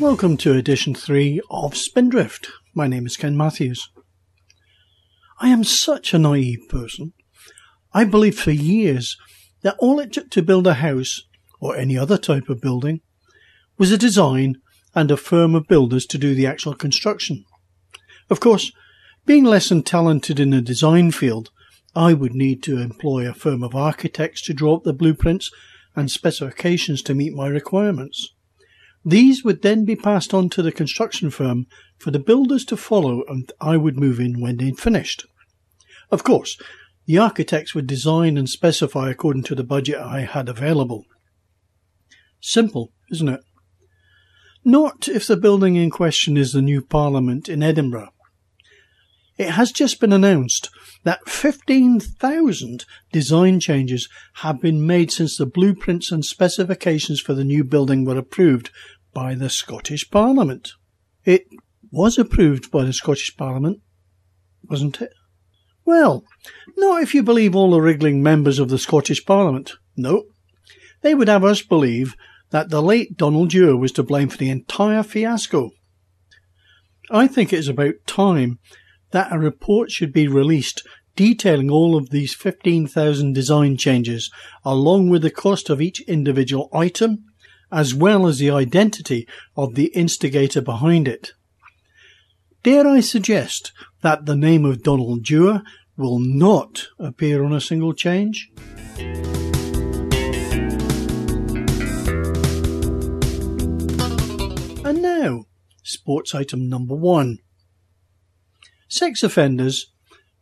Welcome to edition 3 of Spindrift. My name is Ken Matthews. I am such a naive person. I believed for years that all it took to build a house, or any other type of building, was a design and a firm of builders to do the actual construction. Of course, being less than talented in the design field, I would need to employ a firm of architects to draw up the blueprints and specifications to meet my requirements. These would then be passed on to the construction firm for the builders to follow and I would move in when they'd finished. Of course, the architects would design and specify according to the budget I had available. Simple, isn't it? Not if the building in question is the new Parliament in Edinburgh. It has just been announced that 15,000 design changes have been made since the blueprints and specifications for the new building were approved by the Scottish Parliament. It was approved by the Scottish Parliament, wasn't it? Well, not if you believe all the wriggling members of the Scottish Parliament. No. They would have us believe that the late Donald Dewar was to blame for the entire fiasco. I think it is about time that a report should be released detailing all of these 15,000 design changes, along with the cost of each individual item, as well as the identity of the instigator behind it. Dare I suggest that the name of Donald Dewar will not appear on a single change? And now, sports item number one. Sex offenders,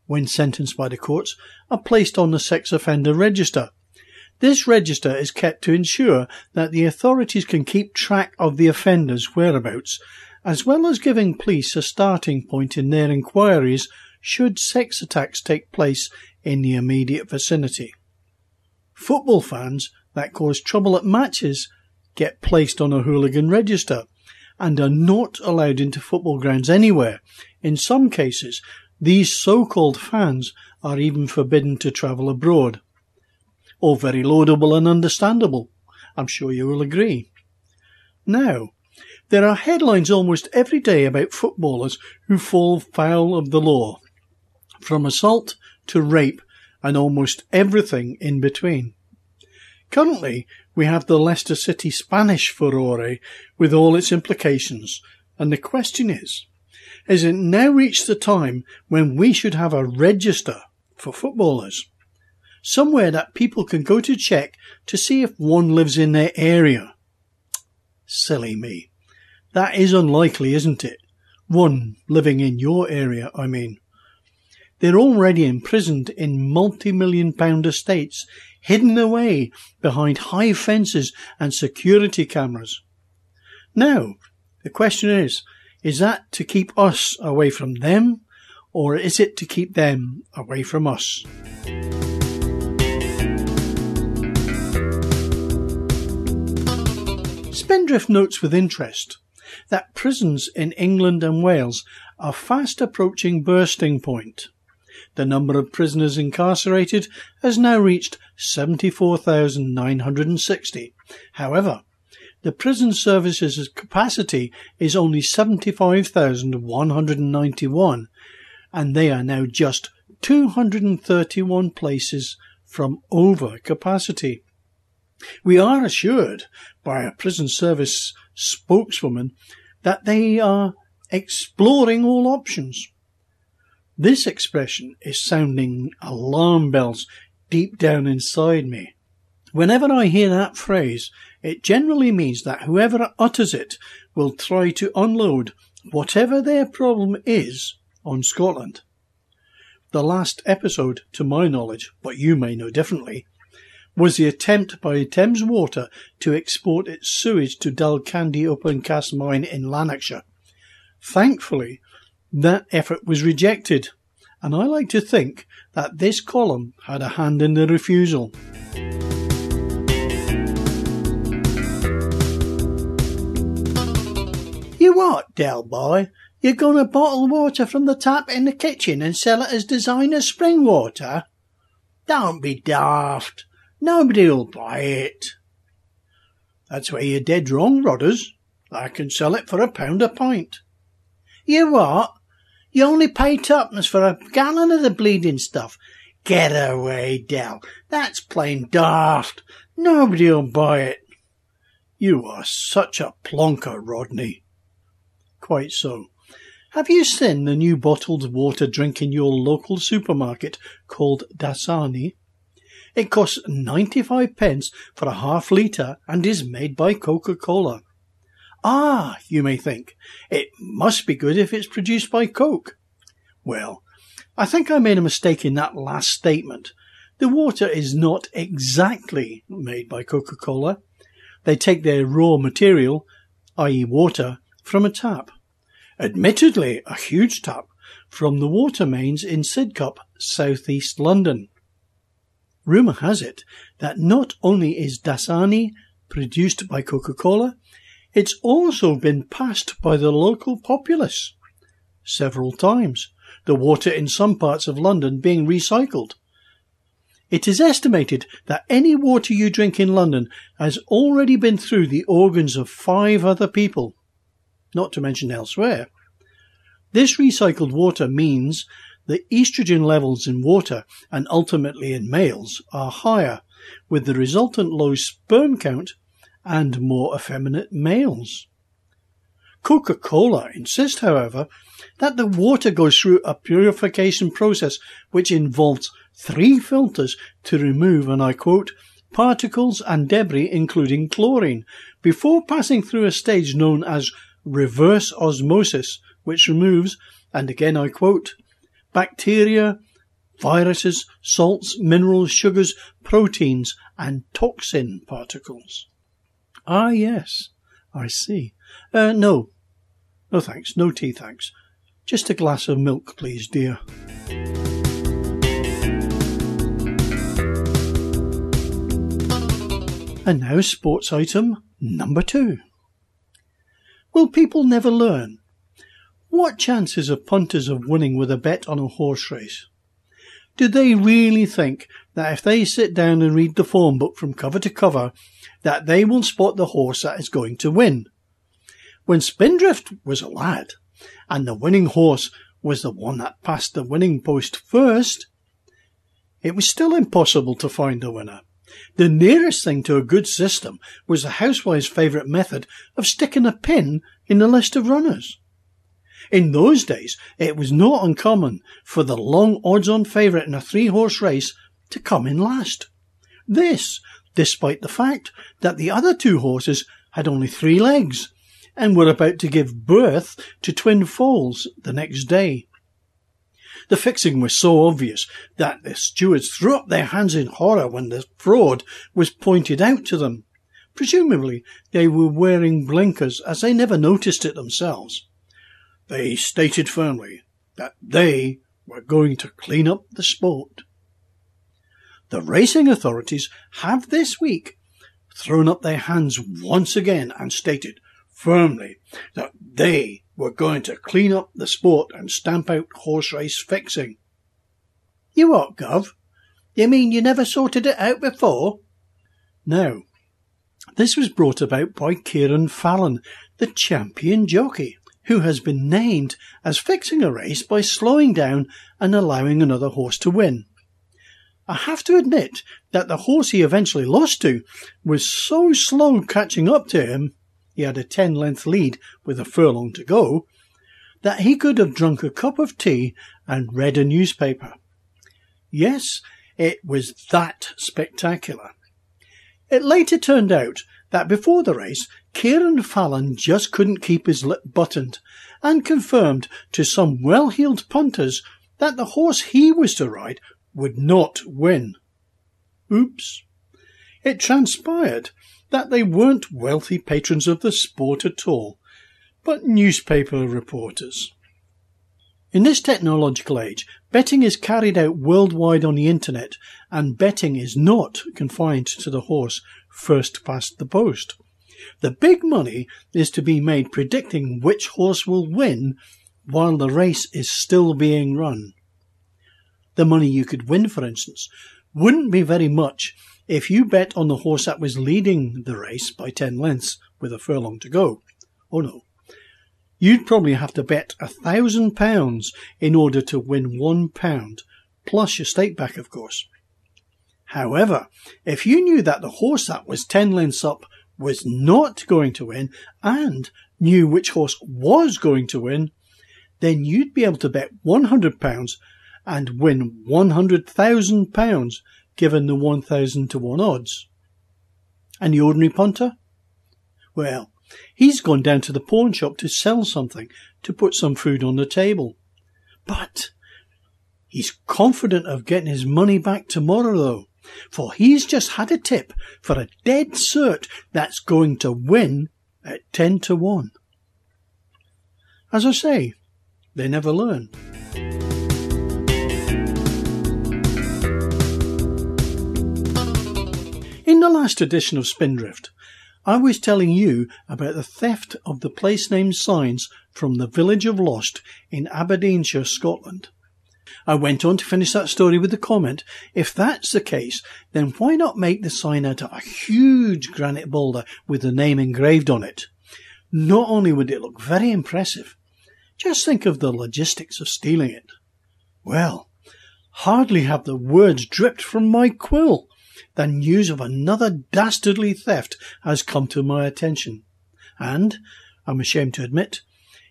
when sentenced by the courts, are placed on the sex offender register. This register is kept to ensure that the authorities can keep track of the offender's whereabouts, as well as giving police a starting point in their inquiries should sex attacks take place in the immediate vicinity. Football fans that cause trouble at matches get placed on a hooligan register and are not allowed into football grounds anywhere. In some cases, these so-called fans are even forbidden to travel abroad. All very laudable and understandable. I'm sure you will agree. Now, there are headlines almost every day about footballers who fall foul of the law, from assault to rape and almost everything in between. Currently, we have the Leicester City Spanish furore with all its implications, and the question is, has it now reached the time when we should have a register for footballers? Somewhere that people can go to check to see if one lives in their area. Silly me. That is unlikely, isn't it? One living in your area, I mean. They're already imprisoned in multi-million pound estates, hidden away behind high fences and security cameras. Now, the question is, is that to keep us away from them, or is it to keep them away from us? Spindrift notes with interest that prisons in England and Wales are fast approaching bursting point. The number of prisoners incarcerated has now reached 74,960. However, the prison services capacity is only 75,191, and they are now just 231 places from over capacity. We are assured by a prison service spokeswoman that they are exploring all options. This expression is sounding alarm bells deep down inside me. Whenever I hear that phrase, it generally means that whoever utters it will try to unload whatever their problem is on Scotland. The last episode, to my knowledge, but you may know differently, was the attempt by Thames Water to export its sewage to Dalquhandy Open Cast Mine in Lanarkshire. Thankfully, that effort was rejected, and I like to think that this column had a hand in the refusal. You what, Del boy? You're gonna bottle water from the tap in the kitchen and sell it as designer spring water? Don't be daft. Nobody'll buy it. That's where you're dead wrong, Rodders. I can sell it for a pound a pint. You what? You only pay twopence for a gallon of the bleeding stuff. Get away, Del. That's plain daft. Nobody'll buy it. You are such a plonker, Rodney. Quite so. Have you seen the new bottled water drink in your local supermarket called Dasani? It costs 95 pence for a half litre and is made by Coca-Cola. Ah, you may think, it must be good if it's produced by Coke. Well, I think I made a mistake in that last statement. The water is not exactly made by Coca-Cola. They take their raw material, i.e. water, from a tap. Admittedly, a huge tap from the water mains in Sidcup, southeast London. Rumour has it that not only is Dasani produced by Coca-Cola, it's also been passed by the local populace several times, the water in some parts of London being recycled. It is estimated that any water you drink in London has already been through the organs of five other people not to mention elsewhere. This recycled water means the estrogen levels in water and ultimately in males are higher, with the resultant low sperm count and more effeminate males. Coca Cola insists, however, that the water goes through a purification process which involves three filters to remove, and I quote, particles and debris, including chlorine, before passing through a stage known as reverse osmosis, which removes, and again I quote, bacteria, viruses, salts, minerals, sugars, proteins, and toxin particles. Ah, yes, I see. Uh, no. No thanks, no tea thanks. Just a glass of milk, please, dear. And now, sports item number two. Will people never learn? What chances have punters of winning with a bet on a horse race? Do they really think that if they sit down and read the form book from cover to cover, that they will spot the horse that is going to win? When Spindrift was a lad, and the winning horse was the one that passed the winning post first, it was still impossible to find the winner. The nearest thing to a good system was the housewife's favourite method of sticking a pin in the list of runners. In those days, it was not uncommon for the long odds on favourite in a three horse race to come in last. This, despite the fact that the other two horses had only three legs and were about to give birth to twin foals the next day. The fixing was so obvious that the stewards threw up their hands in horror when the fraud was pointed out to them. Presumably, they were wearing blinkers as they never noticed it themselves. They stated firmly that they were going to clean up the sport. The racing authorities have this week thrown up their hands once again and stated firmly that they were going to clean up the sport and stamp out horse race fixing. You what, Gov? You mean you never sorted it out before? No. This was brought about by Kieran Fallon, the champion jockey, who has been named as fixing a race by slowing down and allowing another horse to win. I have to admit that the horse he eventually lost to was so slow catching up to him he had a 10 length lead with a furlong to go, that he could have drunk a cup of tea and read a newspaper. Yes, it was that spectacular. It later turned out that before the race, Kieran Fallon just couldn't keep his lip buttoned and confirmed to some well-heeled punters that the horse he was to ride would not win. Oops. It transpired that they weren't wealthy patrons of the sport at all, but newspaper reporters. In this technological age, betting is carried out worldwide on the internet, and betting is not confined to the horse first past the post. The big money is to be made predicting which horse will win while the race is still being run. The money you could win, for instance, wouldn't be very much if you bet on the horse that was leading the race by 10 lengths with a furlong to go, Oh no. You'd probably have to bet a thousand pounds in order to win one pound, plus your stake back, of course. However, if you knew that the horse that was 10 lengths up was not going to win and knew which horse was going to win, then you'd be able to bet £100 and win £100,000 given the 1,000 to 1 odds. And the ordinary punter? Well, he's gone down to the pawn shop to sell something to put some food on the table. But he's confident of getting his money back tomorrow though, for he's just had a tip for a dead cert that's going to win at 10 to 1. As I say, they never learn. In the last edition of Spindrift, I was telling you about the theft of the place name signs from the village of Lost in Aberdeenshire, Scotland. I went on to finish that story with the comment, if that's the case, then why not make the sign out of a huge granite boulder with the name engraved on it? Not only would it look very impressive, just think of the logistics of stealing it. Well, hardly have the words dripped from my quill than news of another dastardly theft has come to my attention. And, I'm ashamed to admit,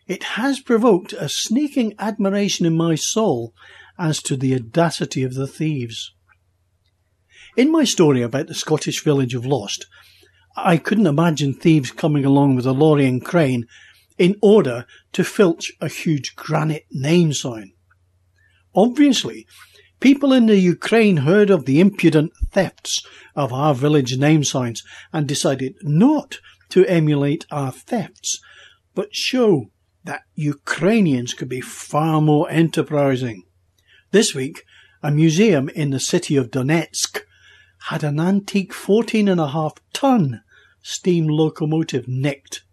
it has provoked a sneaking admiration in my soul as to the audacity of the thieves. In my story about the Scottish village of Lost, I couldn't imagine thieves coming along with a lorry and crane in order to filch a huge granite name sign. Obviously, people in the Ukraine heard of the impudent thefts of our village name signs and decided not to emulate our thefts, but show that Ukrainians could be far more enterprising. This week, a museum in the city of Donetsk had an antique 14 and a half ton steam locomotive nicked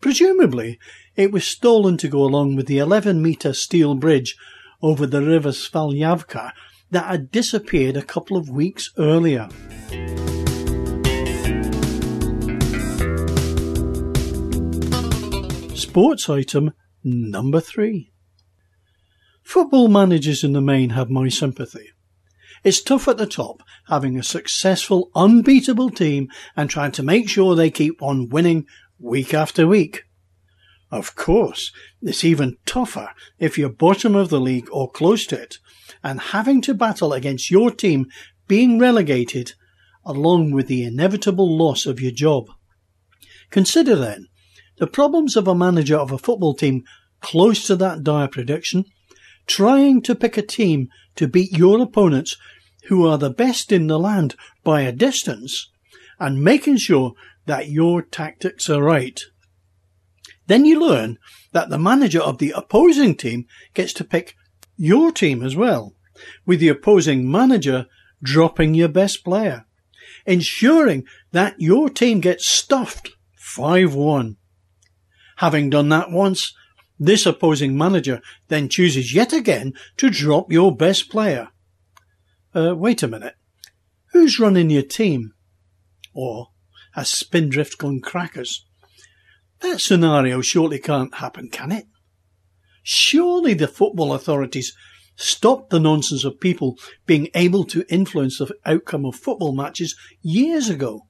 Presumably, it was stolen to go along with the 11 metre steel bridge over the river Svalyavka that had disappeared a couple of weeks earlier. Sports item number three. Football managers in the main have my sympathy. It's tough at the top, having a successful, unbeatable team and trying to make sure they keep on winning week after week. Of course, it's even tougher if you're bottom of the league or close to it, and having to battle against your team being relegated, along with the inevitable loss of your job. Consider then the problems of a manager of a football team close to that dire prediction, trying to pick a team to beat your opponents who are the best in the land by a distance, and making sure that your tactics are right. Then you learn that the manager of the opposing team gets to pick your team as well, with the opposing manager dropping your best player, ensuring that your team gets stuffed 5-1. Having done that once, this opposing manager then chooses yet again to drop your best player. Uh, wait a minute. Who's running your team? Or has Spindrift gone crackers? That scenario surely can't happen, can it? Surely the football authorities stopped the nonsense of people being able to influence the outcome of football matches years ago.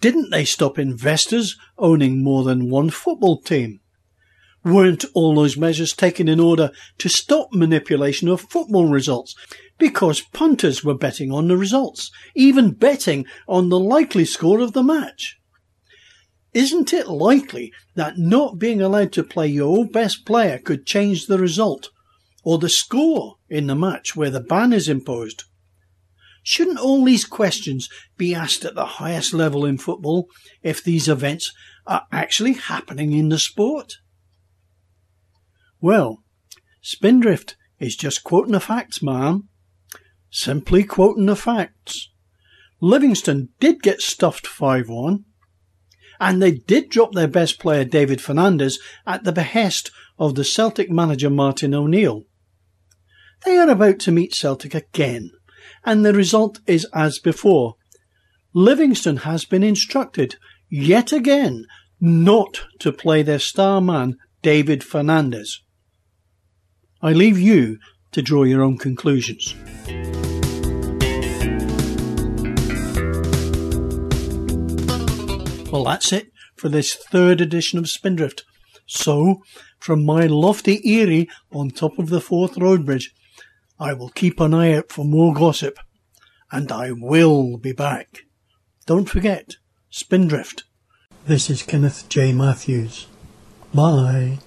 Didn't they stop investors owning more than one football team? Weren't all those measures taken in order to stop manipulation of football results because punters were betting on the results, even betting on the likely score of the match. Isn't it likely that not being allowed to play your best player could change the result or the score in the match where the ban is imposed? Shouldn't all these questions be asked at the highest level in football if these events are actually happening in the sport? Well, Spindrift is just quoting the facts, ma'am. Simply quoting the facts. Livingston did get stuffed 5 1, and they did drop their best player David Fernandez at the behest of the Celtic manager Martin O'Neill. They are about to meet Celtic again, and the result is as before. Livingston has been instructed, yet again, not to play their star man, David Fernandez. I leave you to draw your own conclusions. Well, that's it for this third edition of Spindrift. So, from my lofty eyrie on top of the Forth Road Bridge, I will keep an eye out for more gossip. And I will be back. Don't forget, Spindrift. This is Kenneth J. Matthews. Bye.